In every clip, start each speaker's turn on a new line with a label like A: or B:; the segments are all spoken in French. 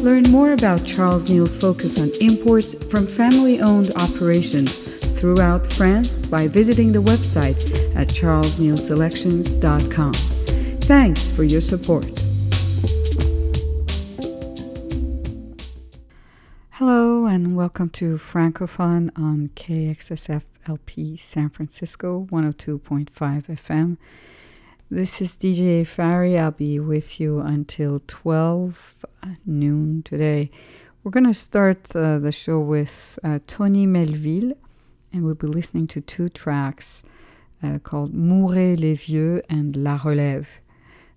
A: Learn more about Charles Neal's focus on imports from family owned operations throughout France by visiting the website at charlesnealselections.com. Thanks for your support. Hello and welcome to Francophone on KXSF LP San Francisco 102.5 FM. This is DJ Fari. I'll be with you until 12 noon today. We're going to start uh, the show with uh, Tony Melville, and we'll be listening to two tracks uh, called Mourez les Vieux and La Relève.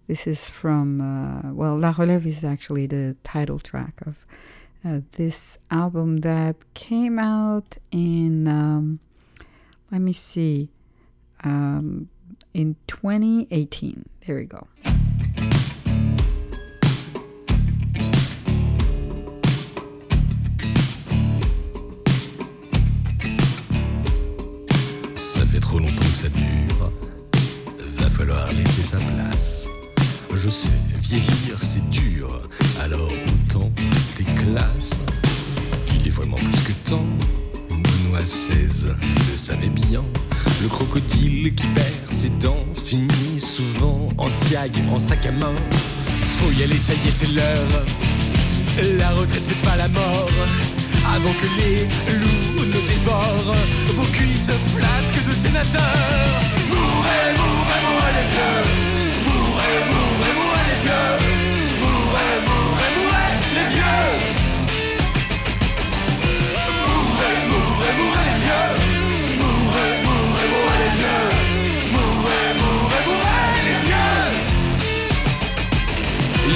A: This is from, uh, well, La Relève is actually the title track of uh, this album that came out in, um, let me see, um, in 2018. There we go.
B: Ça fait trop longtemps que ça dure. Va falloir laisser sa place. Je sais, vieillir c'est dur, alors autant rester classe. Il est vraiment plus que temps. Benoît XVI le savait bien. Le crocodile qui perd ses dents finit souvent en tiag, en sac à main. Faut y aller, ça y est, c'est l'heure. La retraite, c'est pas la mort. Avant que les loups ne dévorent vos cuisses flasques de sénateurs. Mourez, mourez, mourez les vieux.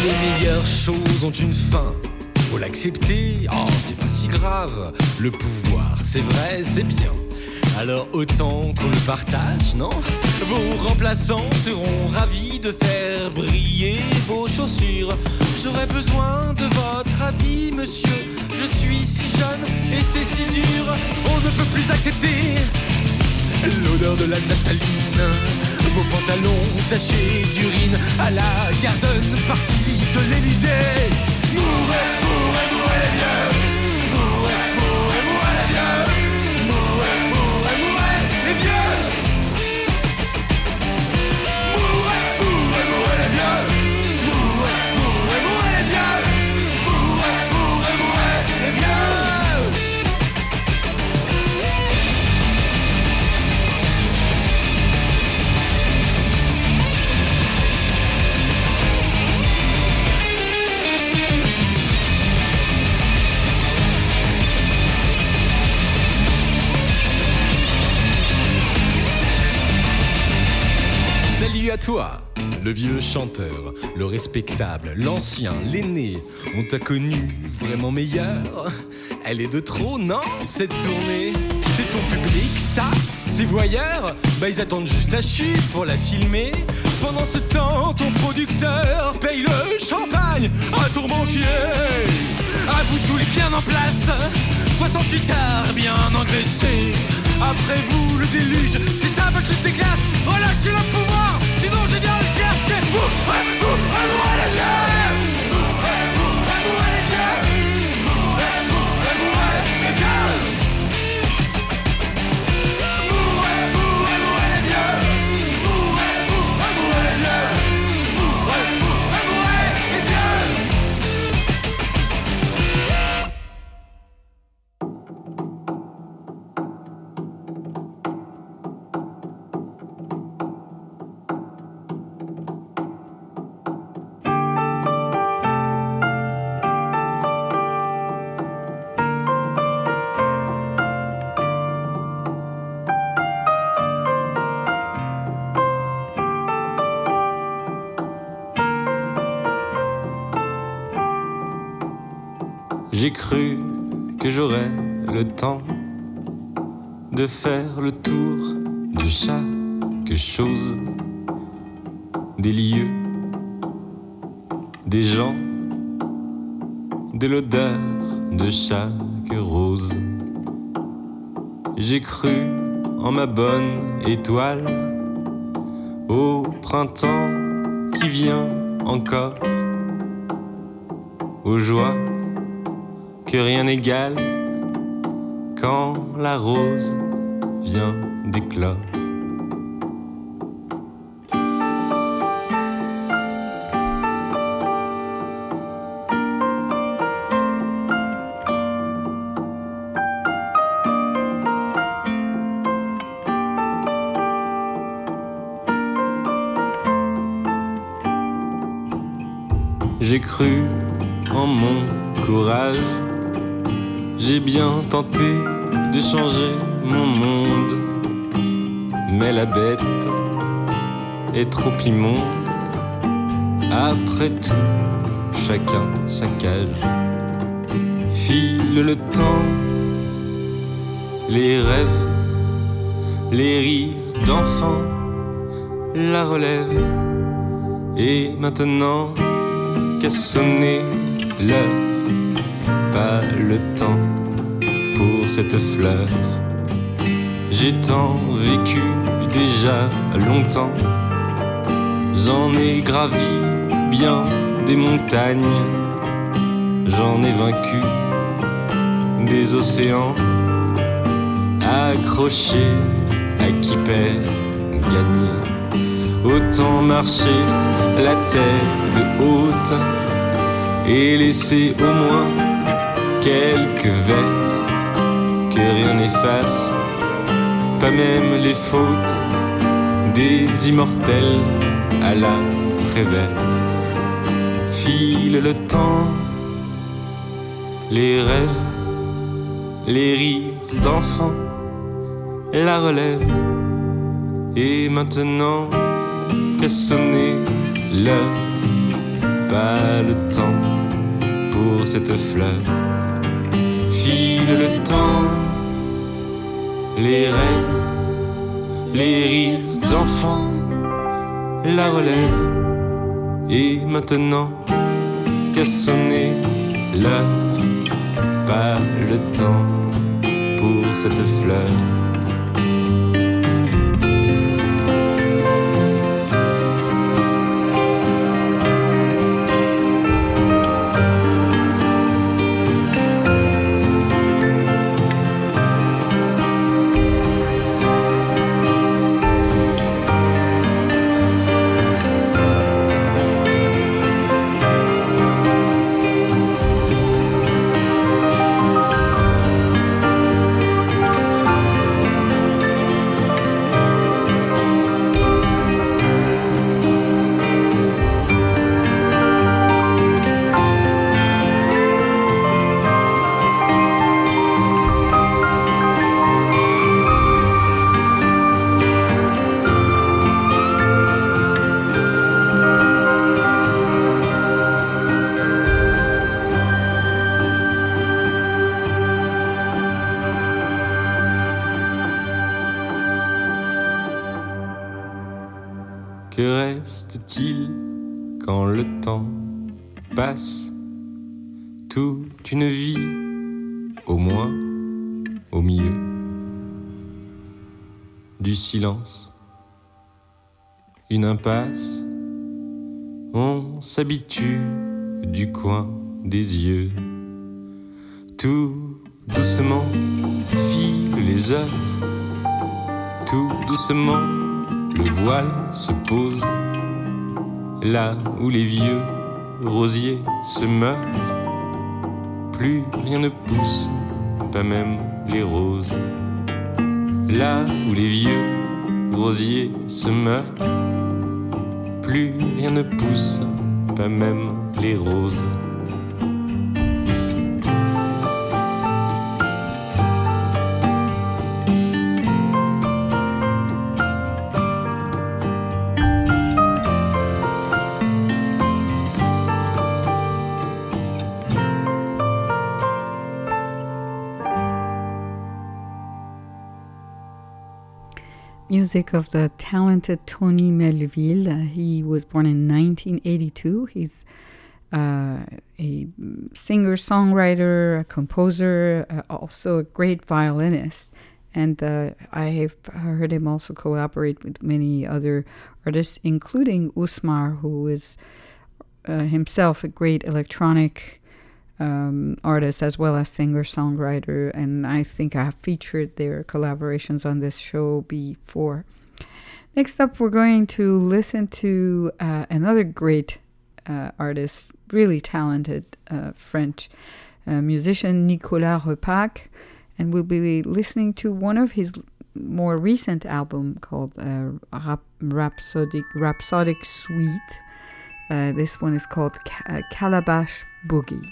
B: Les meilleures choses ont une fin. Faut l'accepter, oh c'est pas si grave. Le pouvoir, c'est vrai, c'est bien. Alors autant qu'on le partage, non? Vos remplaçants seront ravis de faire briller vos chaussures. J'aurais besoin de votre avis, monsieur. Je suis si jeune et c'est si dur. On ne peut plus accepter l'odeur de la naphtaline. Vos pantalons tachés d'urine à la garden partie de l'Elysée. Toi, le vieux chanteur, le respectable, l'ancien, l'aîné. On t'a connu vraiment meilleur? Elle est de trop, non Cette tournée, c'est ton public, ça? Ces voyeurs? Bah ils attendent juste ta chute pour la filmer. Pendant ce temps, ton producteur paye le champagne à ton banquier. À vous tous les bien en place, 68 heures bien engraissés. Après vous, le déluge, c'est ça votre lutte des classes. Relâchez le pouvoir, sinon je viens le chercher. Mourez, mourez, mourez les
C: J'aurais
B: le temps de faire le tour de chaque chose, des lieux, des gens, de l'odeur de chaque rose. J'ai cru en ma bonne étoile, au printemps qui vient encore, aux joies que rien n'égale quand la rose vient d'éclore. J'ai cru en mon courage, j'ai bien tenté de changer mon monde, mais la bête est trop immonde. Après tout, chacun sa cage. File le temps, les rêves, les rires d'enfants, la relève. Et maintenant, qu'à sonner l'heure, le temps pour cette fleur. J'ai tant vécu déjà longtemps, j'en ai gravi bien des montagnes, j'en ai vaincu des océans, accroché à qui perd, gagner. Autant marcher la tête haute et laisser au moins quelques vers que rien n'efface, pas même les fautes des immortels à la prévère. File le temps, les rêves, les rires d'enfants, la relève, et maintenant qu'à sonner l'heure, pas le temps pour cette fleur. File le temps, les rêves, les rires d'enfants, la relève, et maintenant qu'à sonner l'heure, pas le temps pour cette fleur. On s'habitue du coin des yeux. Tout doucement filent les heures, tout doucement le voile se pose là où les vieux rosiers se meurent. Plus rien ne pousse, pas même les roses. Là où les vieux rosiers se meurent, plus rien ne pousse, pas même les roses.
A: Music of the talented Tony Melville. He was born in 1982. He's uh, a singer, songwriter, a composer, uh, also a great violinist. And uh, I have heard him also collaborate with many other artists, including Usmar, who is uh, himself a great electronic um, artist as well as singer songwriter. And I think I have featured their collaborations on this show before. Next up, we're going to listen to uh, another great uh, artist, really talented uh, French uh, musician, Nicolas Repac. And we'll be listening to one of his more recent album called uh, Rap- Rhapsodic, Rhapsodic Suite. Uh, this one is called Ca- Calabash Boogie.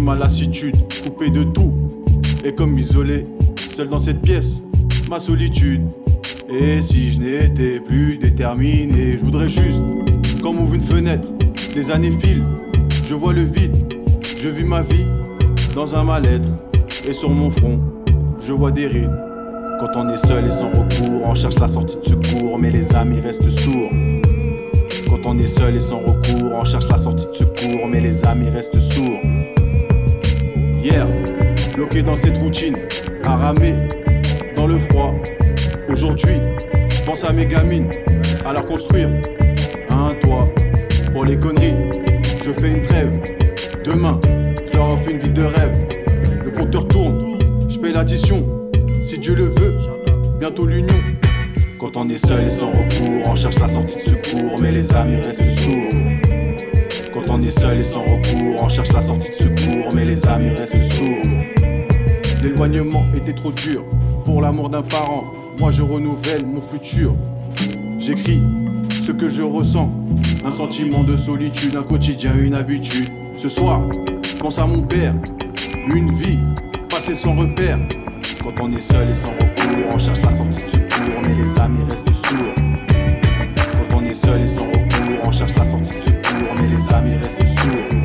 C: Ma lassitude, coupé de tout. Et comme isolé, seul dans cette pièce, ma solitude. Et si je n'étais plus déterminé, je voudrais juste, comme ouvre une fenêtre, les années filent, je vois le vide, je vis ma vie dans un mal-être. Et sur mon front, je vois des rides. Quand on est seul et sans recours, on cherche la sortie de secours, mais les amis restent sourds. On est seul et sans recours, on cherche la sortie de secours, mais les amis restent sourds. Hier, bloqué dans cette routine, à ramer dans le froid. Aujourd'hui, je pense à mes gamines, à leur construire un toit. Pour les conneries, je fais une trêve. Demain, je leur offre une vie de rêve. Le compteur tourne, je paye l'addition. Si Dieu le veut, bientôt l'union. Quand on est seul et sans recours, on cherche la sortie de secours, mais les amis restent sourds. Quand on est seul et sans recours, on cherche la sortie de secours, mais les amis restent sourds. L'éloignement était trop dur pour l'amour d'un parent. Moi je renouvelle mon futur. J'écris ce que je ressens. Un sentiment de solitude, un quotidien, une habitude. Ce soir, pense à mon père. Une vie passée sans repère. Quand on est seul et sans recours, on cherche la sortie de secours, mais les amis restent sourds. Quand on est seul et sans recours, on cherche la sortie de secours mais les amis restent sourds.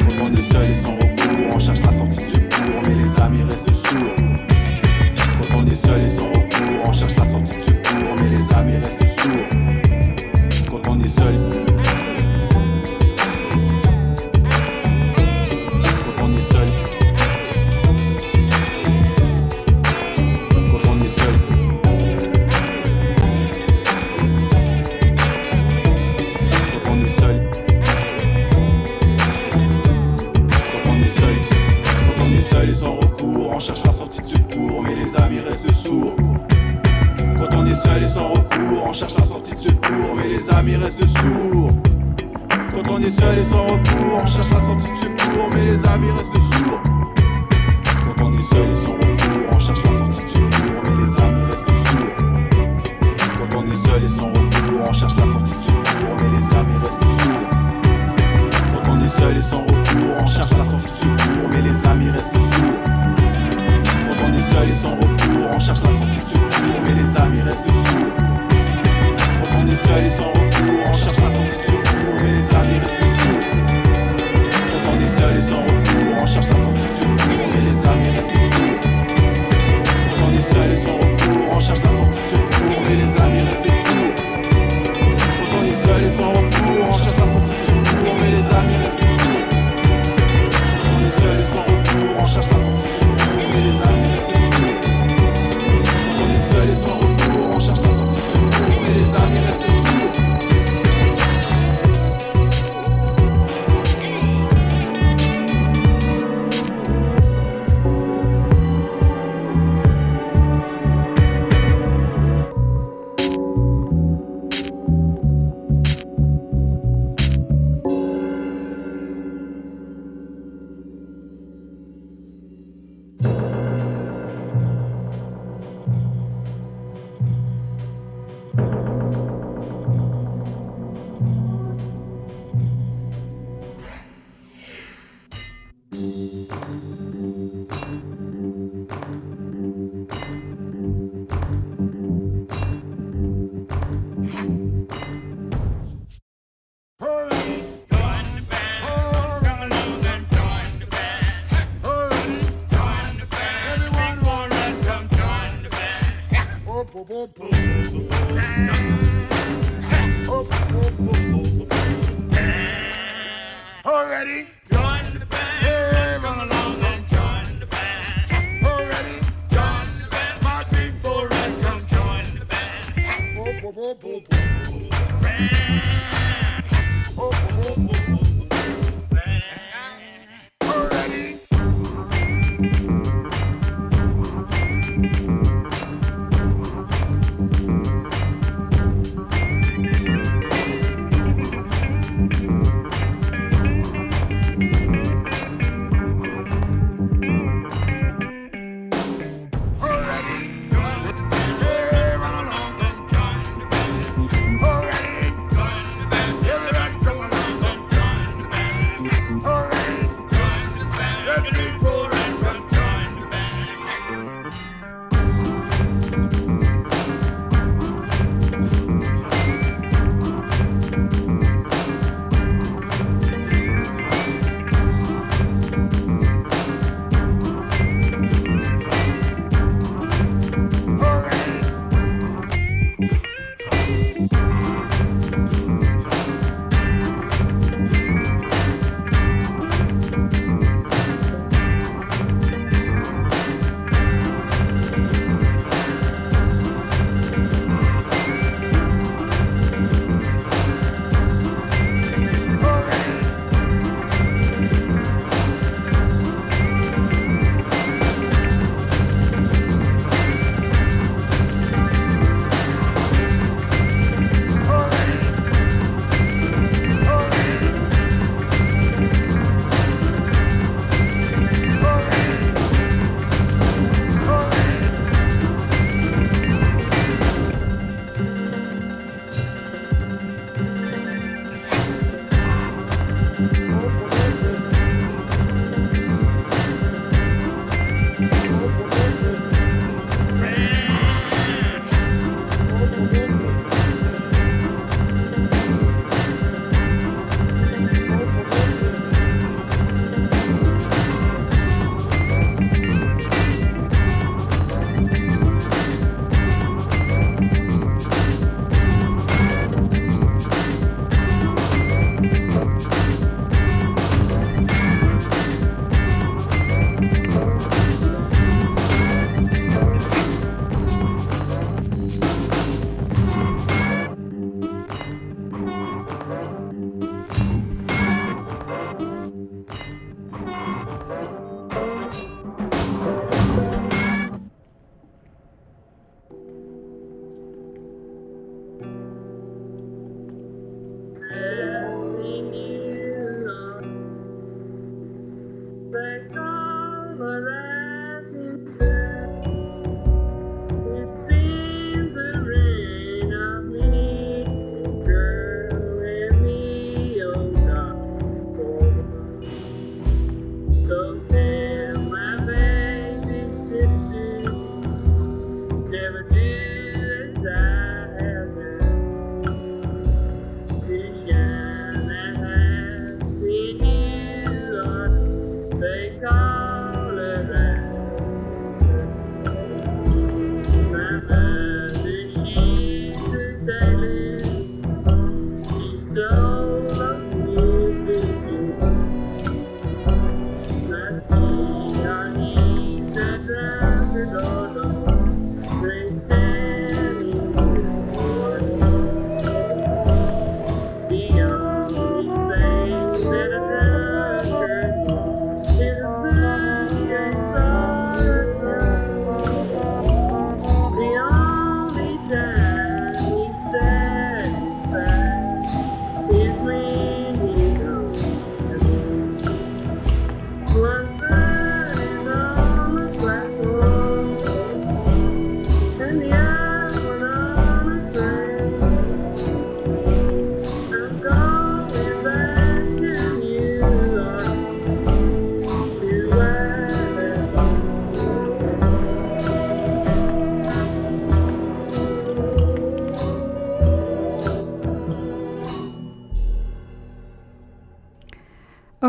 C: Quand on est seul et sans recours, on cherche la sortie de secours, mais les amis restent sourds. Quand on est seul et sans recours, on cherche la sortie de secours, mais les amis restent sourds. Quand on est seul.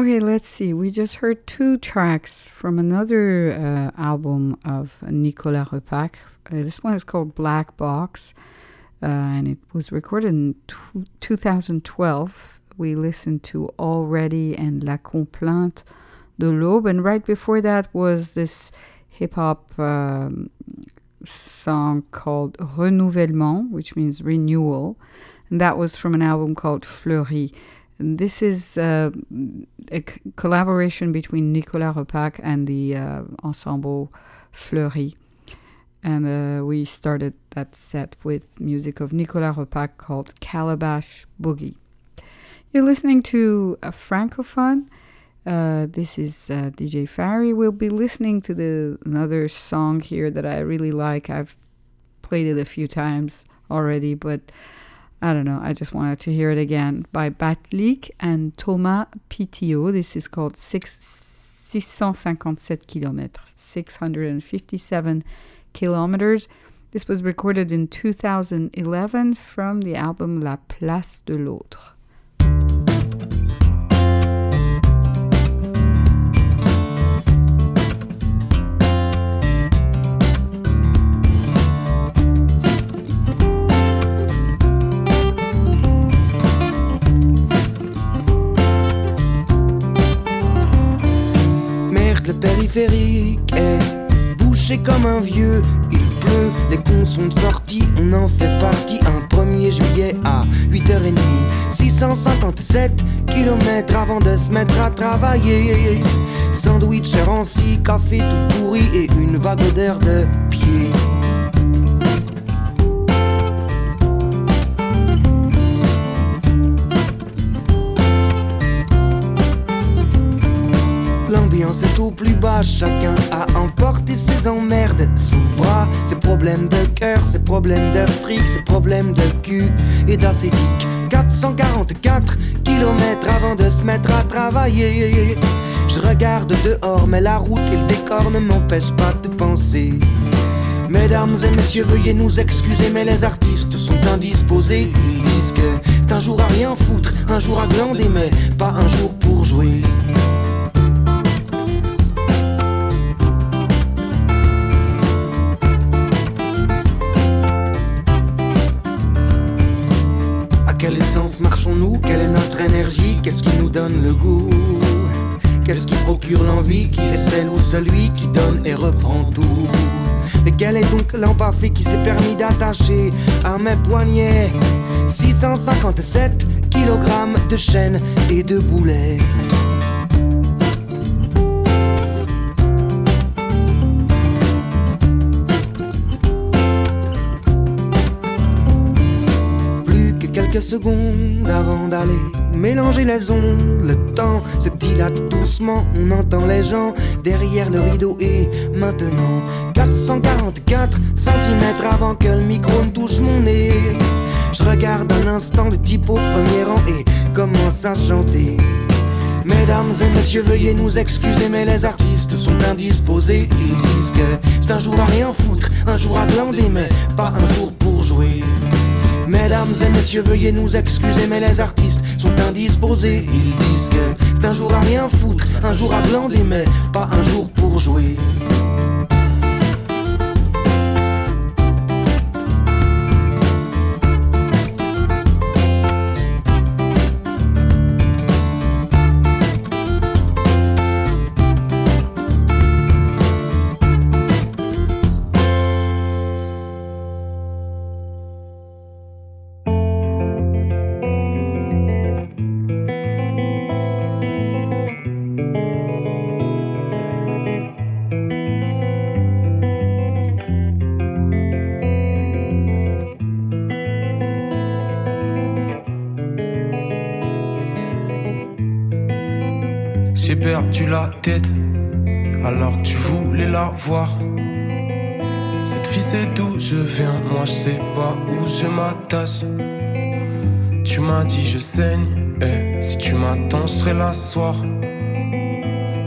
A: Okay, let's see. We just heard two tracks from another uh, album of Nicolas Repac. Uh, this one is called Black Box, uh, and it was recorded in t- 2012. We listened to Already and La Complainte de l'Aube, and right before that was this hip hop um, song called Renouvellement, which means renewal, and that was from an album called Fleury. This is uh, a c- collaboration between Nicolas Repac and the uh, ensemble Fleury. And uh, we started that set with music of Nicolas Repac called Calabash Boogie. You're listening to a Francophone. Uh, this is uh, DJ Fari. We'll be listening to the another song here that I really like. I've played it a few times already, but I don't know. I just wanted to hear it again by Batlik and Thomas Pitio. This is called six, 657 kilometers, 657 kilometers. This was recorded in 2011 from the album La Place de l'Autre.
D: Périphérique est bouché comme un vieux. Il pleut, les cons sont sortis, on en fait partie. Un 1er juillet à 8h30. 657 km avant de se mettre à travailler. Sandwich ranci, café tout pourri et une vague odeur de pied. L'ambiance est au plus bas, chacun a emporté ses emmerdes sous bras. Ses problèmes de cœur, ses problèmes de fric, ses problèmes de cul et d'acétique. 444 km avant de se mettre à travailler. Je regarde dehors, mais la route et le décor ne m'empêchent pas de penser. Mesdames et messieurs, veuillez nous excuser, mais les artistes sont indisposés. Ils disent que c'est un jour à rien foutre, un jour à glander, mais pas un jour pour jouer. Marchons-nous Quelle est notre énergie? Qu'est-ce qui nous donne le goût? Qu'est-ce qui procure l'envie? Qui est celle ou celui qui donne et reprend tout? Mais quel est donc l'empaffé qui s'est permis d'attacher à mes poignets? 657 kg de chaînes et de boulets quelques secondes avant d'aller mélanger les ondes. Le temps se dilate doucement, on entend les gens derrière le rideau et maintenant 444 cm avant que le micro ne touche mon nez. Je regarde un instant le type au premier rang et commence à chanter. Mesdames et messieurs, veuillez nous excuser, mais les artistes sont indisposés. Ils disent que c'est un jour à rien foutre, un jour à glander, mais pas un jour pour jouer. Mesdames et messieurs, veuillez nous excuser, mais les artistes sont indisposés. Ils disent que c'est un jour à rien foutre, un jour à glander, mais pas un jour pour jouer.
E: J'ai perdu la tête alors que tu voulais la voir. Cette fille c'est d'où je viens, moi je sais pas où je m'attache. Tu m'as dit je saigne, eh, si tu m'attends je serai là soir.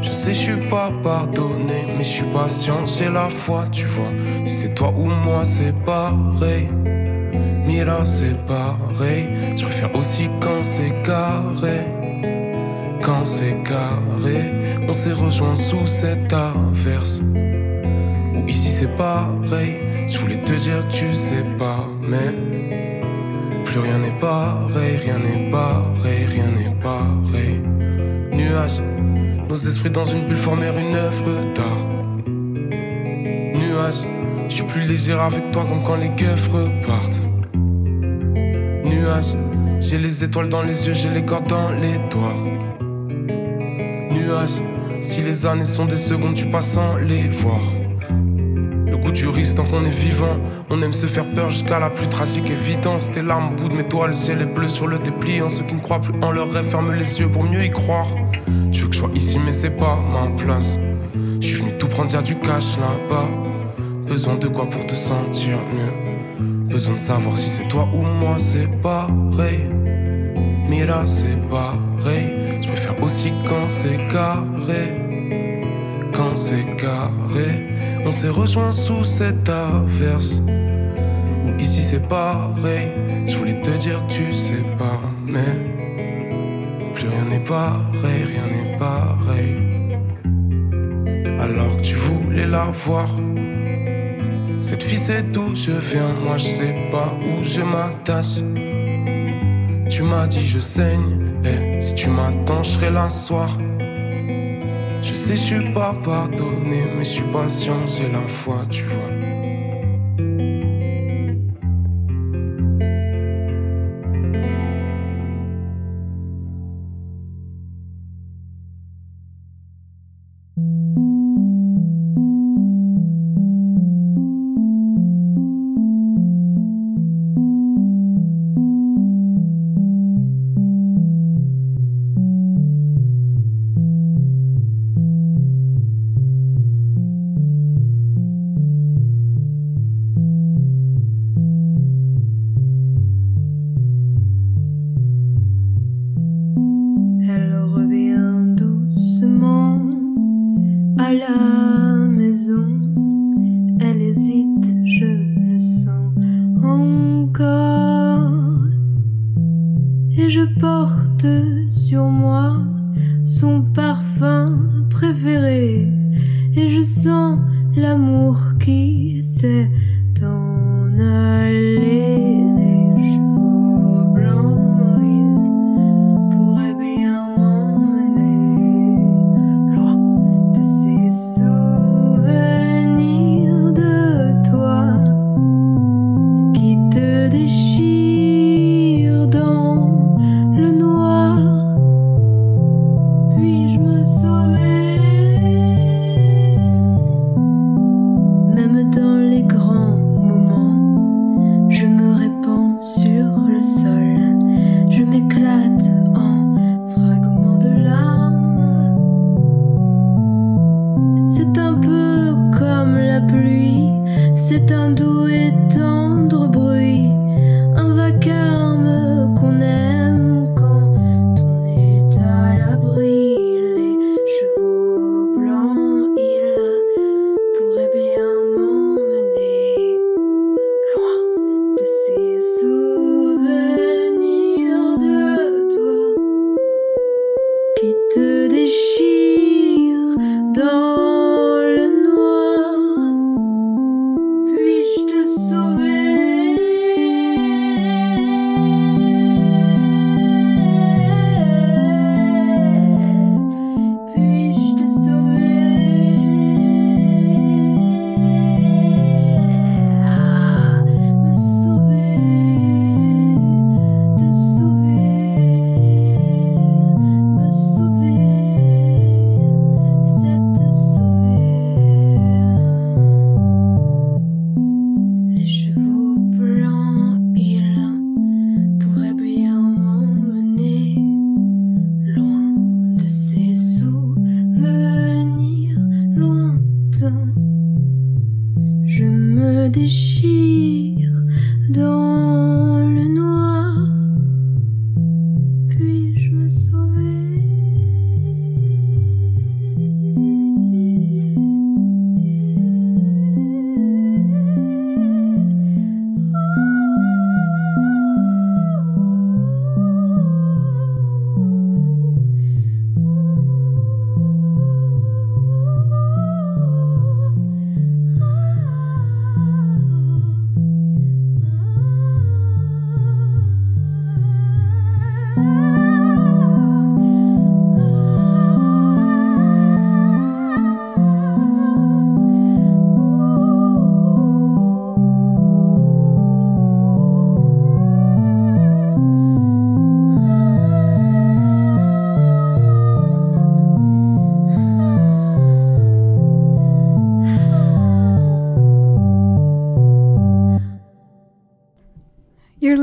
E: Je sais je suis pas pardonné, mais je suis patient, j'ai la foi, tu vois. Si c'est toi ou moi c'est pareil. Mira c'est pareil, je préfère aussi quand c'est carré.
F: Quand c'est carré, on s'est rejoint sous cette averse. Ou ici c'est pareil, je voulais te dire que tu sais pas, mais plus rien n'est pareil, rien n'est pareil, rien n'est pareil. Nuages, nos esprits dans une bulle formèrent une œuvre d'art. Nuages, je suis plus léger avec toi comme quand les keufs repartent. Nuages, j'ai les étoiles dans les yeux, j'ai les cordes dans les doigts. Si les années sont des secondes, tu passes sans les voir. Le goût du risque tant qu'on est vivant. On aime se faire peur jusqu'à la plus tragique évidence. Tes larmes bout de mes toits, le ciel est bleu sur le dépliant. Ceux qui ne croient plus en leur rêve ferment les yeux pour mieux y croire. Tu veux que je sois ici, mais c'est pas ma place. Je suis venu tout prendre, y'a du cash là-bas. Besoin de quoi pour te sentir mieux? Besoin de savoir si c'est toi ou moi, c'est pareil. Mira, c'est pareil. Aussi quand c'est carré. Quand c'est carré, on s'est rejoint sous cette averse. Ou ici c'est pareil. Je voulais te dire tu sais pas, mais plus rien n'est pareil, rien n'est pareil. Alors que tu voulais la voir. Cette fille c'est d'où je viens, moi je sais pas où je m'attache. Tu m'as dit je saigne, et si tu m'attends, je serai là soir. Je sais, je suis pas pardonné, mais je suis patient, c'est la foi, tu vois.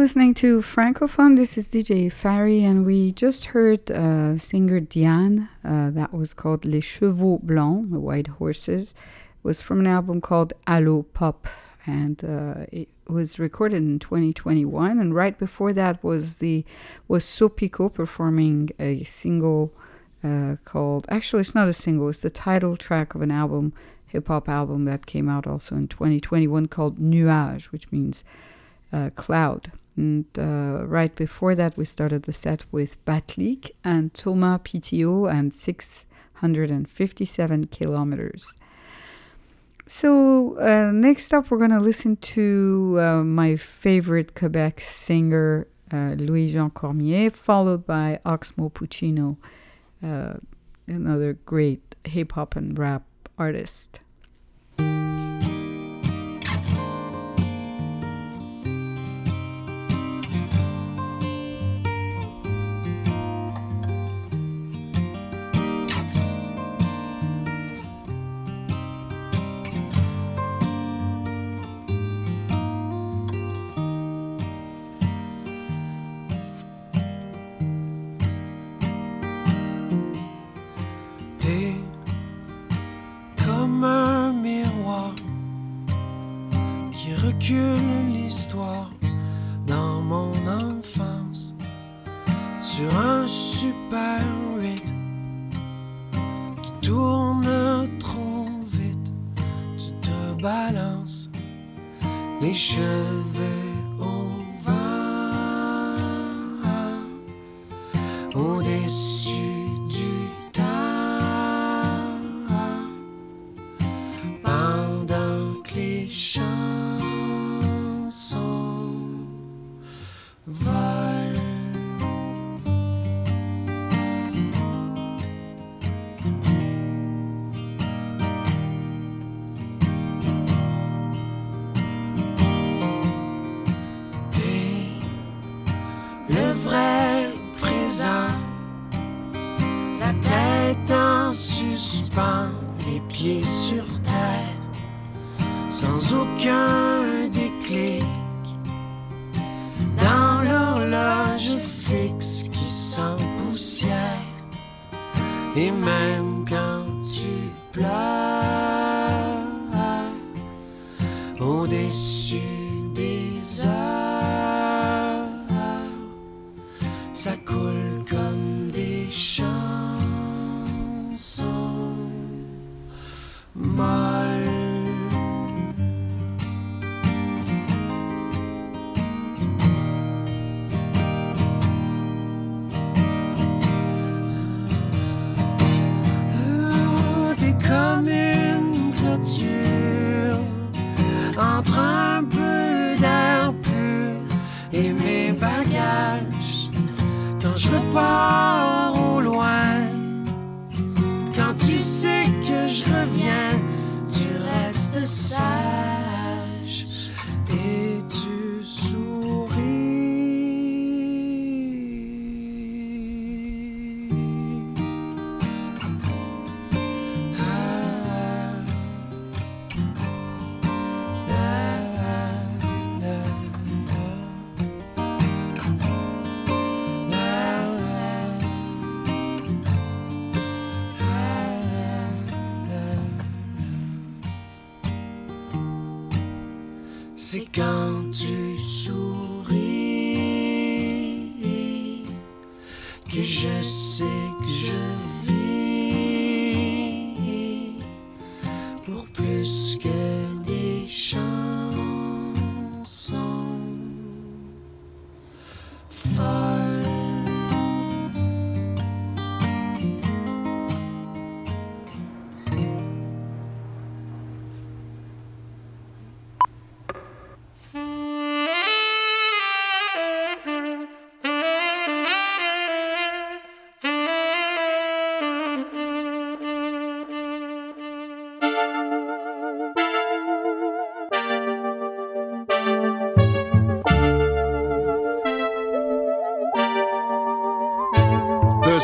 G: Listening to Francophone. This is DJ Fari, and we just heard uh, singer Diane. Uh, that was called Les Chevaux Blancs, the White Horses. It was from an album called Allo Pop, and uh, it was recorded in 2021. And right before that was the was Sopico performing a single uh, called. Actually, it's not a single. It's the title track of an album, hip hop album that came out also in 2021 called Nuage, which means uh, cloud. And uh, right before that, we started the set with Batlik and Thomas PTO and 657 kilometers. So, uh, next up, we're going to listen to uh, my favorite Quebec singer, uh, Louis Jean Cormier, followed by Oxmo Puccino, uh, another great hip hop and rap artist.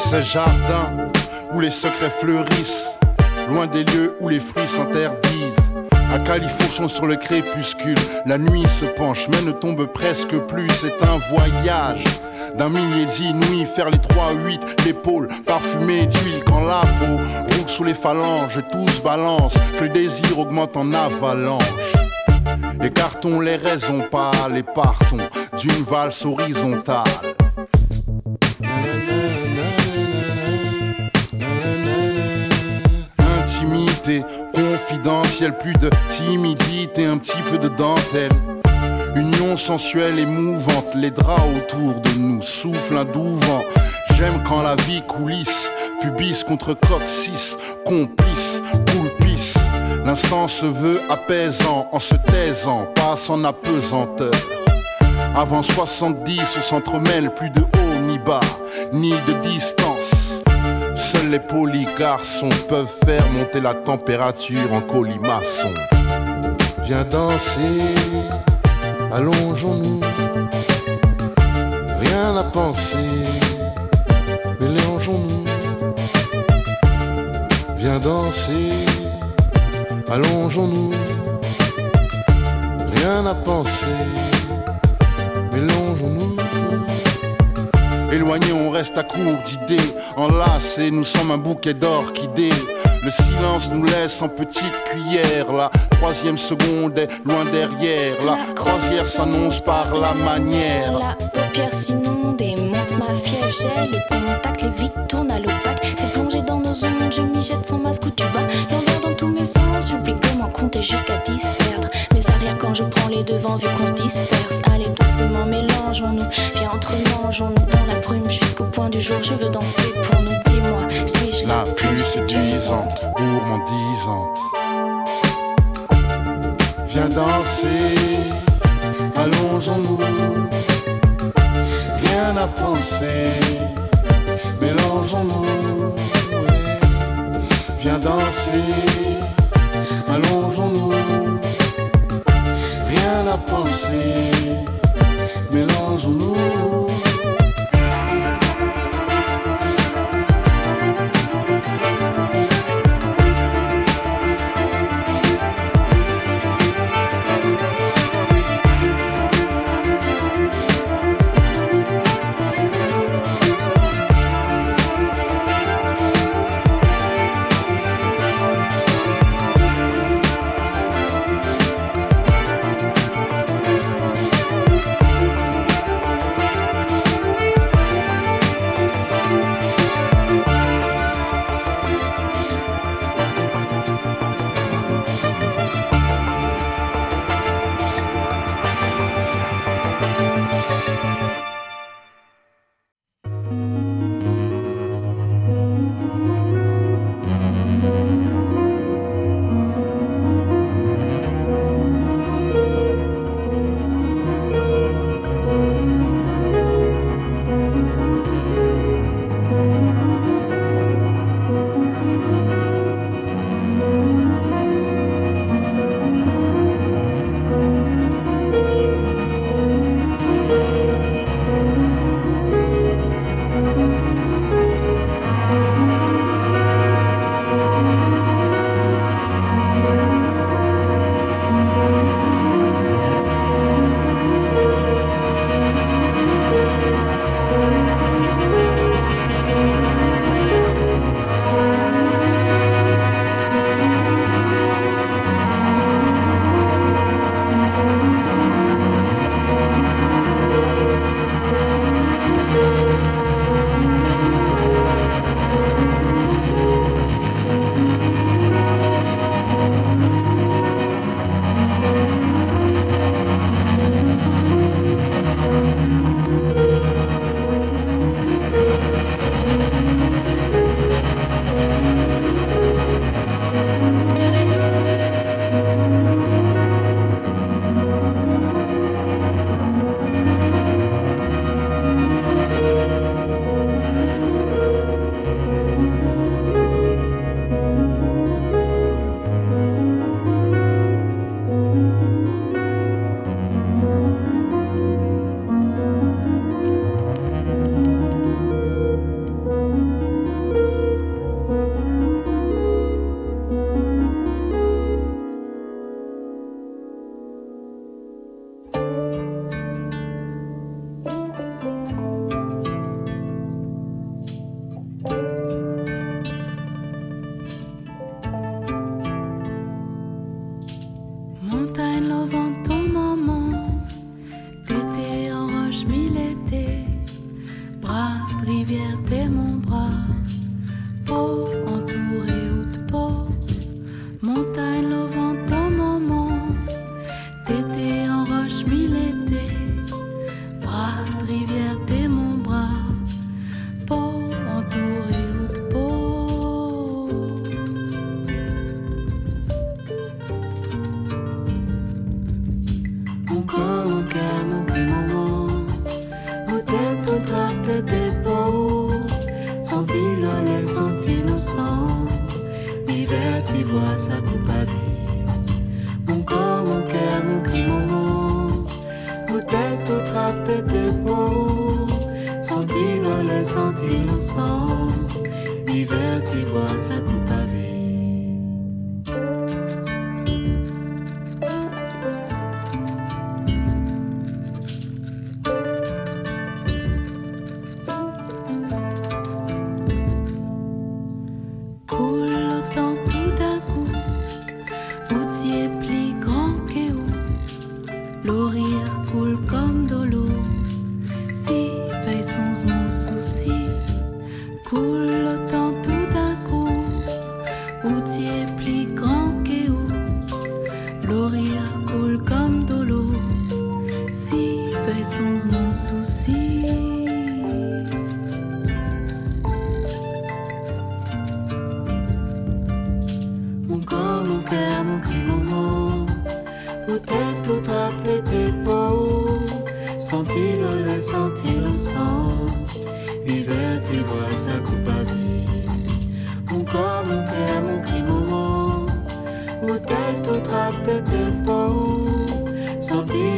H: De ce jardin où les secrets fleurissent, loin des lieux où les fruits s'interdisent. À califourchon sur le crépuscule, la nuit se penche, mais ne tombe presque plus. C'est un voyage d'un millier d'inouïs, faire les 3-8, l'épaule parfumée d'huile quand la peau roule sous les phalanges, tous balance, que le désir augmente en avalanche. Écartons les raisons pâles et partons d'une valse horizontale. Sensuelle et mouvante, les draps autour de nous soufflent un doux vent. J'aime quand la vie coulisse, pubis contre coccyx, complice, coulpice. L'instant se veut apaisant en se taisant, pas en apesanteur. Avant 70, on s'entremêle plus de haut ni bas, ni de distance. Seuls les polis garçons peuvent faire monter la température en colimaçon. Viens danser, allongeons-nous. Rien à penser, mélangeons-nous. Viens danser, allongeons-nous. Rien à penser, mélangeons-nous. Éloignés, on reste à court d'idées. Enlacés, nous sommes un bouquet d'orchidées. Le silence nous laisse en petite cuillère. La troisième seconde est loin derrière. La croisière s'annonce par la manière.
I: La paupière s'inonde et monte ma fièvre. J'ai le contact, les vitres tournent à l'opaque. Je m'y jette sans masque ou tu bas. L'envers dans tous mes sens, j'oublie comment compter jusqu'à 10 perdre. Mes arrières quand je prends les devants, vu qu'on se disperse. Allez doucement, mélangeons-nous. Viens entre mangeons-nous dans la brume jusqu'au point du jour. Je veux danser pour nous. Dis-moi, suis-je
H: La plus séduisante, gourmandisante. Viens danser, allongeons-nous. Rien à penser, mélangeons-nous. Viens danser,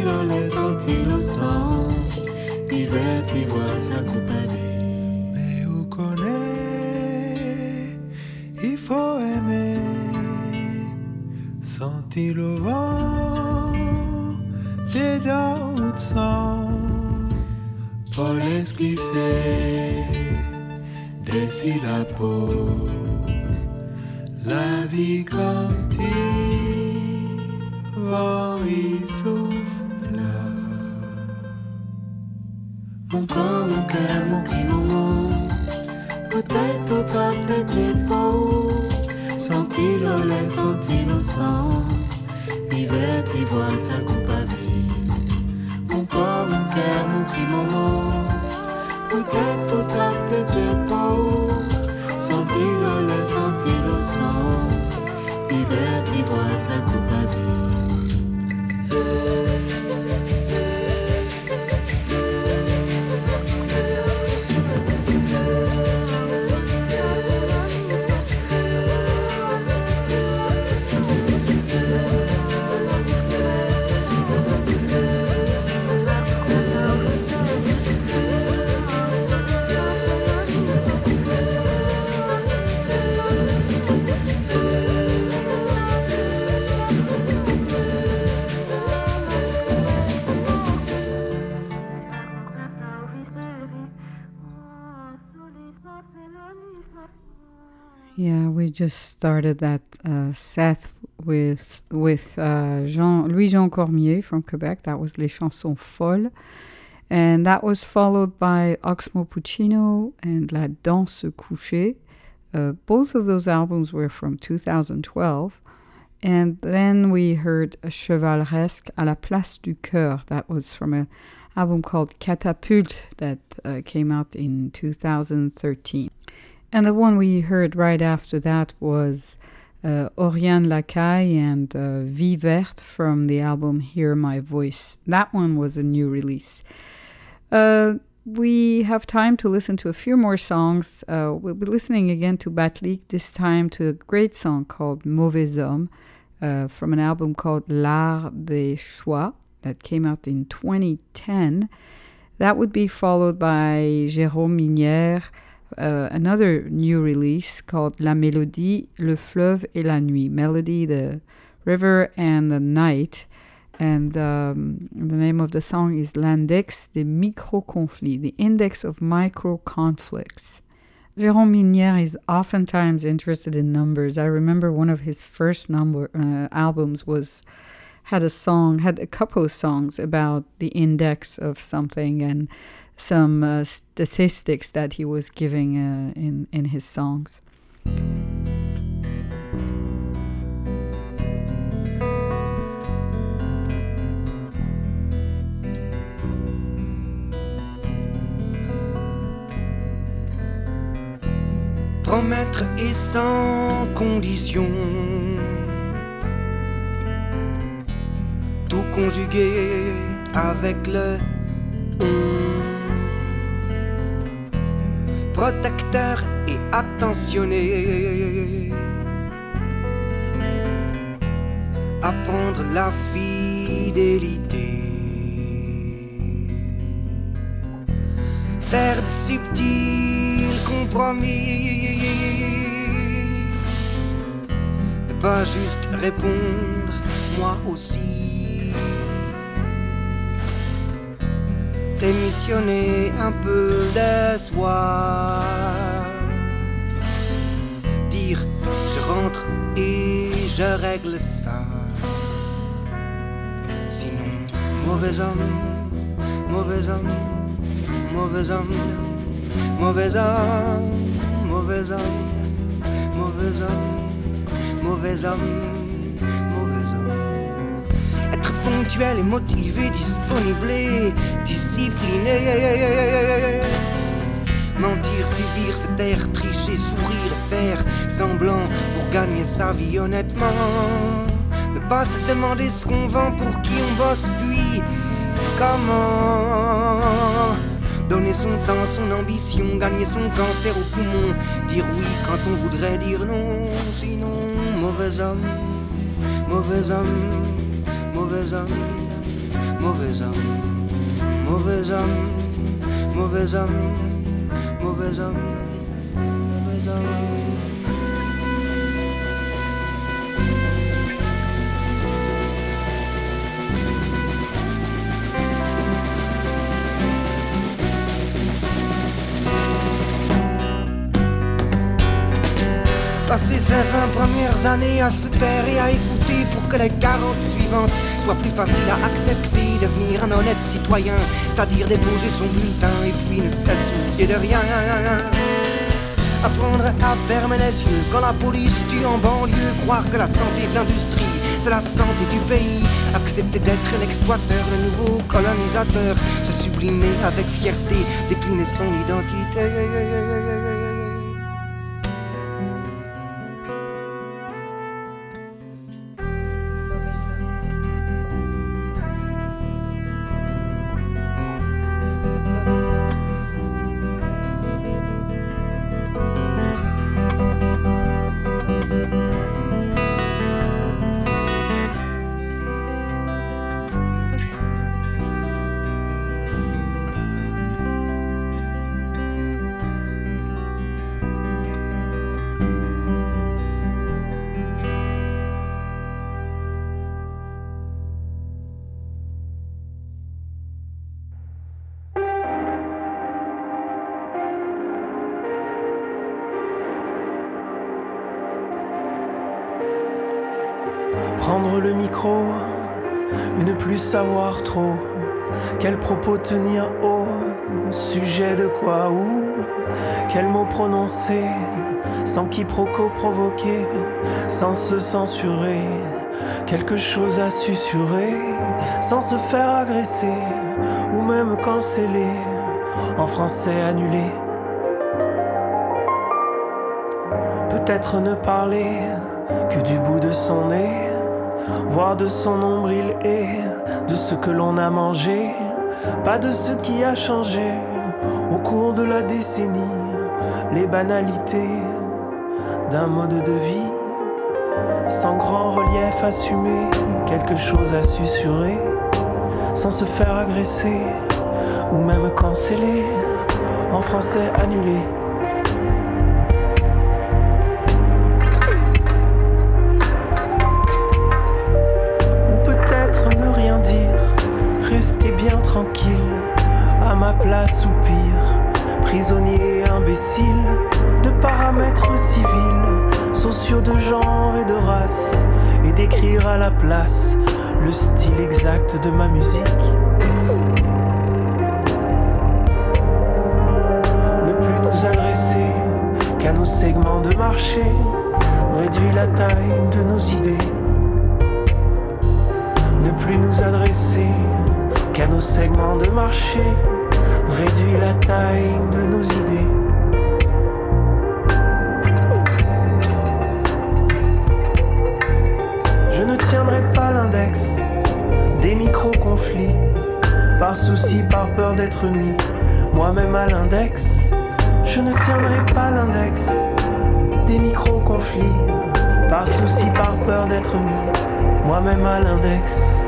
J: Le lait, senti le sang L'hiver, tu vois sa coupe à vie
E: Mais où connaît, il faut aimer. Sentir le vent, des dents de sang.
J: Pour laisse glisser Dessus la peau La vie comme mot Peut-être des peaux Senti le lait, senti sang L'hiver, tu vois sa Mon corps, mon cœur, mon cri, mon mot Peut-être des peaux Senti le lait, senti sang L'hiver, tu vois sa
A: we just started that uh, set with with uh, Jean Louis Jean Cormier from Quebec. That was Les Chansons Folles, and that was followed by Oxmo Puccino and La Danse Couchée. Uh, both of those albums were from 2012, and then we heard Chevaleresque à la place du cœur. That was from an album called Catapulte that uh, came out in 2013. And the one we heard right after that was uh, Oriane Lacaille and uh, Vie Verte from the album Hear My Voice. That one was a new release. Uh, we have time to listen to a few more songs. Uh, we'll be listening again to Batlik, this time to a great song called Mauvais Homme uh, from an album called L'Art des Choix that came out in 2010. That would be followed by Jérôme Minière. Uh, another new release called La Mélodie, Le Fleuve et la Nuit. Melody, the river and the night. And um, the name of the song is L'index des micro-conflits, the index of micro-conflicts. Jérôme Minière is oftentimes interested in numbers. I remember one of his first number uh, albums was had a song, had a couple of songs about the index of something and some uh, statistics that he was giving uh, in, in his songs.
D: Promettre et sans condition. Tout conjuguer avec le on. Protecteur et attentionné. Apprendre la fidélité. Faire de subtils compromis. Ne pas juste répondre, moi aussi. démissionner un peu d'espoir. Dire je rentre et je règle ça. Sinon, mauvais homme, mauvais homme, mauvais homme, mauvais homme, mauvais homme, mauvais homme, mauvais homme ponctuel et motivé, disponible et discipliné. Mentir, subir, se taire, tricher, sourire, faire semblant pour gagner sa vie honnêtement. Ne pas se demander ce qu'on vend, pour qui on bosse, puis comment. Donner son temps, son ambition, gagner son cancer au poumon. Dire oui quand on voudrait dire non, sinon mauvais homme, mauvais homme, mauvais homme, mauvais homme, mauvais homme, mauvais homme, mauvais homme, mauvais homme. Passer ces 20 premières années à se taire et à écouter pour que les 40 suivantes soient plus faciles à accepter, devenir un honnête citoyen, c'est-à-dire déposer son bulletin et puis ne se soucier de rien. Apprendre à fermer les yeux quand la police tue en banlieue, croire que la santé de l'industrie c'est la santé du pays. Accepter d'être l'exploiteur, le nouveau colonisateur, se sublimer avec fierté, décliner son identité.
E: Savoir trop quel propos tenir au sujet de quoi ou quel mot prononcer sans quiproquo provoquer, sans se censurer, quelque chose à susurrer, sans se faire agresser ou même canceller, en français annulé. Peut-être ne parler que du bout de son nez, voir de son nombril et de ce que l'on a mangé, pas de ce qui a changé au cours de la décennie, les banalités d'un mode de vie, sans grand relief assumé, quelque chose à susurrer, sans se faire agresser ou même canceller, en français annulé. Tranquille, à ma place ou pire, prisonnier imbécile, de paramètres civils, sociaux de genre et de race, et d'écrire à la place le style exact de ma musique. Ne plus nous adresser qu'à nos segments de marché, réduire la taille de nos idées. Ne plus nous adresser qu'à nos segments de marché, réduit la taille de nos idées. Je ne tiendrai pas l'index des micro-conflits, par souci, par peur d'être mis moi-même à l'index. Je ne tiendrai pas l'index des micro-conflits, par souci, par peur d'être mis moi-même à l'index.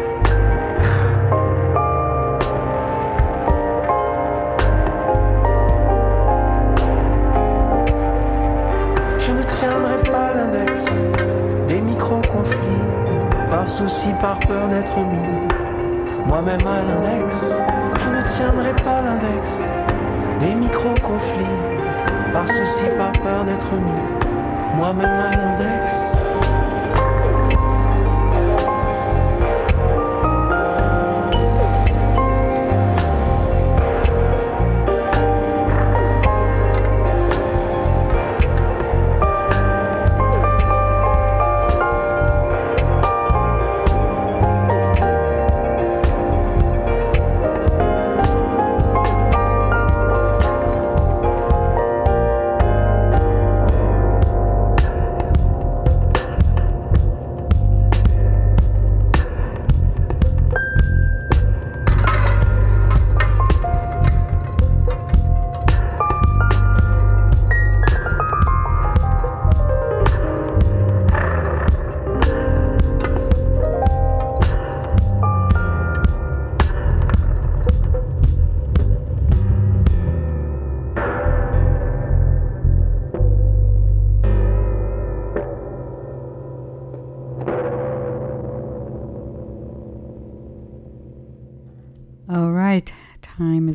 E: Par peur d'être mis moi-même à l'index. Je ne tiendrai pas l'index des micro-conflits, par souci, par peur d'être mis moi-même à l'index.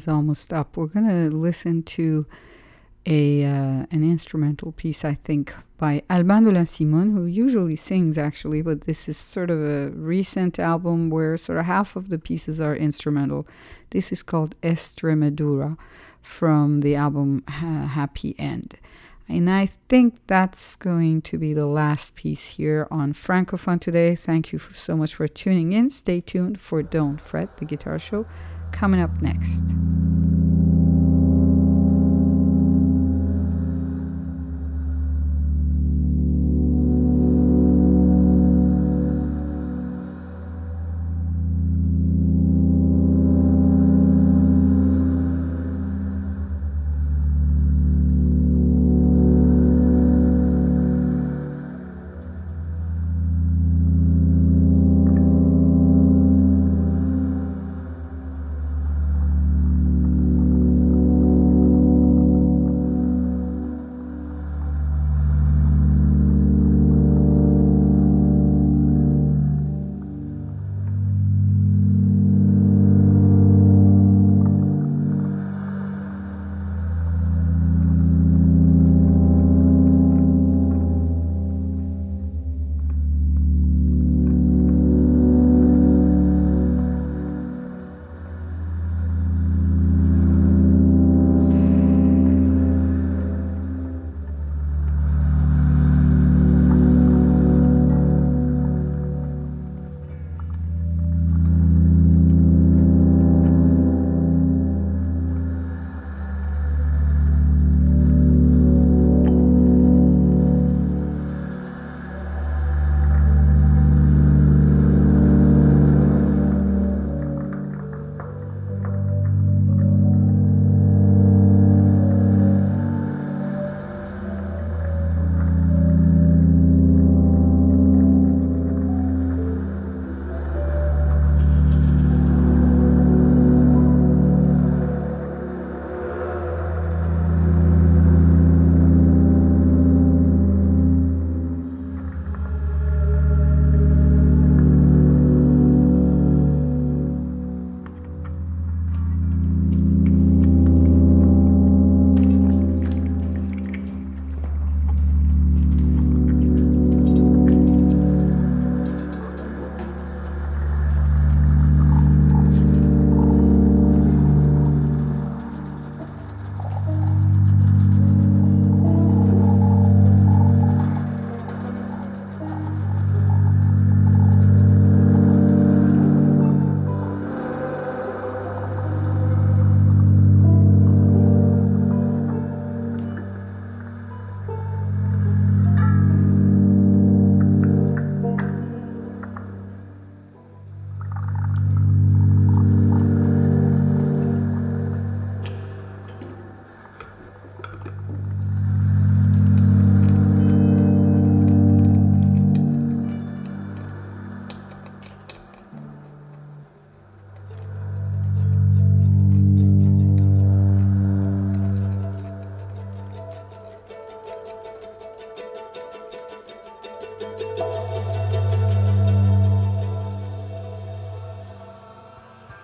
A: Is almost up. We're gonna listen to a uh, an instrumental piece, I think, by Alban de la Simone, who usually sings actually, but this is sort of a recent album where sort of half of the pieces are instrumental. This is called Estremadura from the album uh, Happy End. And I think that's going to be the last piece here on Francophone today. Thank you so much for tuning in. Stay tuned for Don't Fret, the guitar show, coming up next.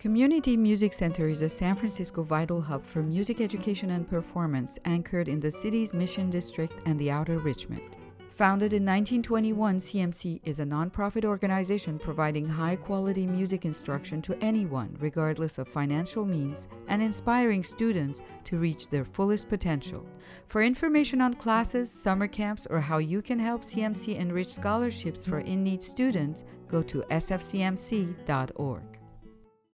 A: Community Music Center is a San Francisco vital hub for music education and performance anchored in the city's Mission District and the Outer Richmond. Founded in 1921, CMC is a nonprofit organization providing high quality music instruction to anyone, regardless of financial means, and inspiring students to reach their fullest potential. For information on classes, summer camps, or how you can help CMC enrich scholarships for in need students, go to sfcmc.org.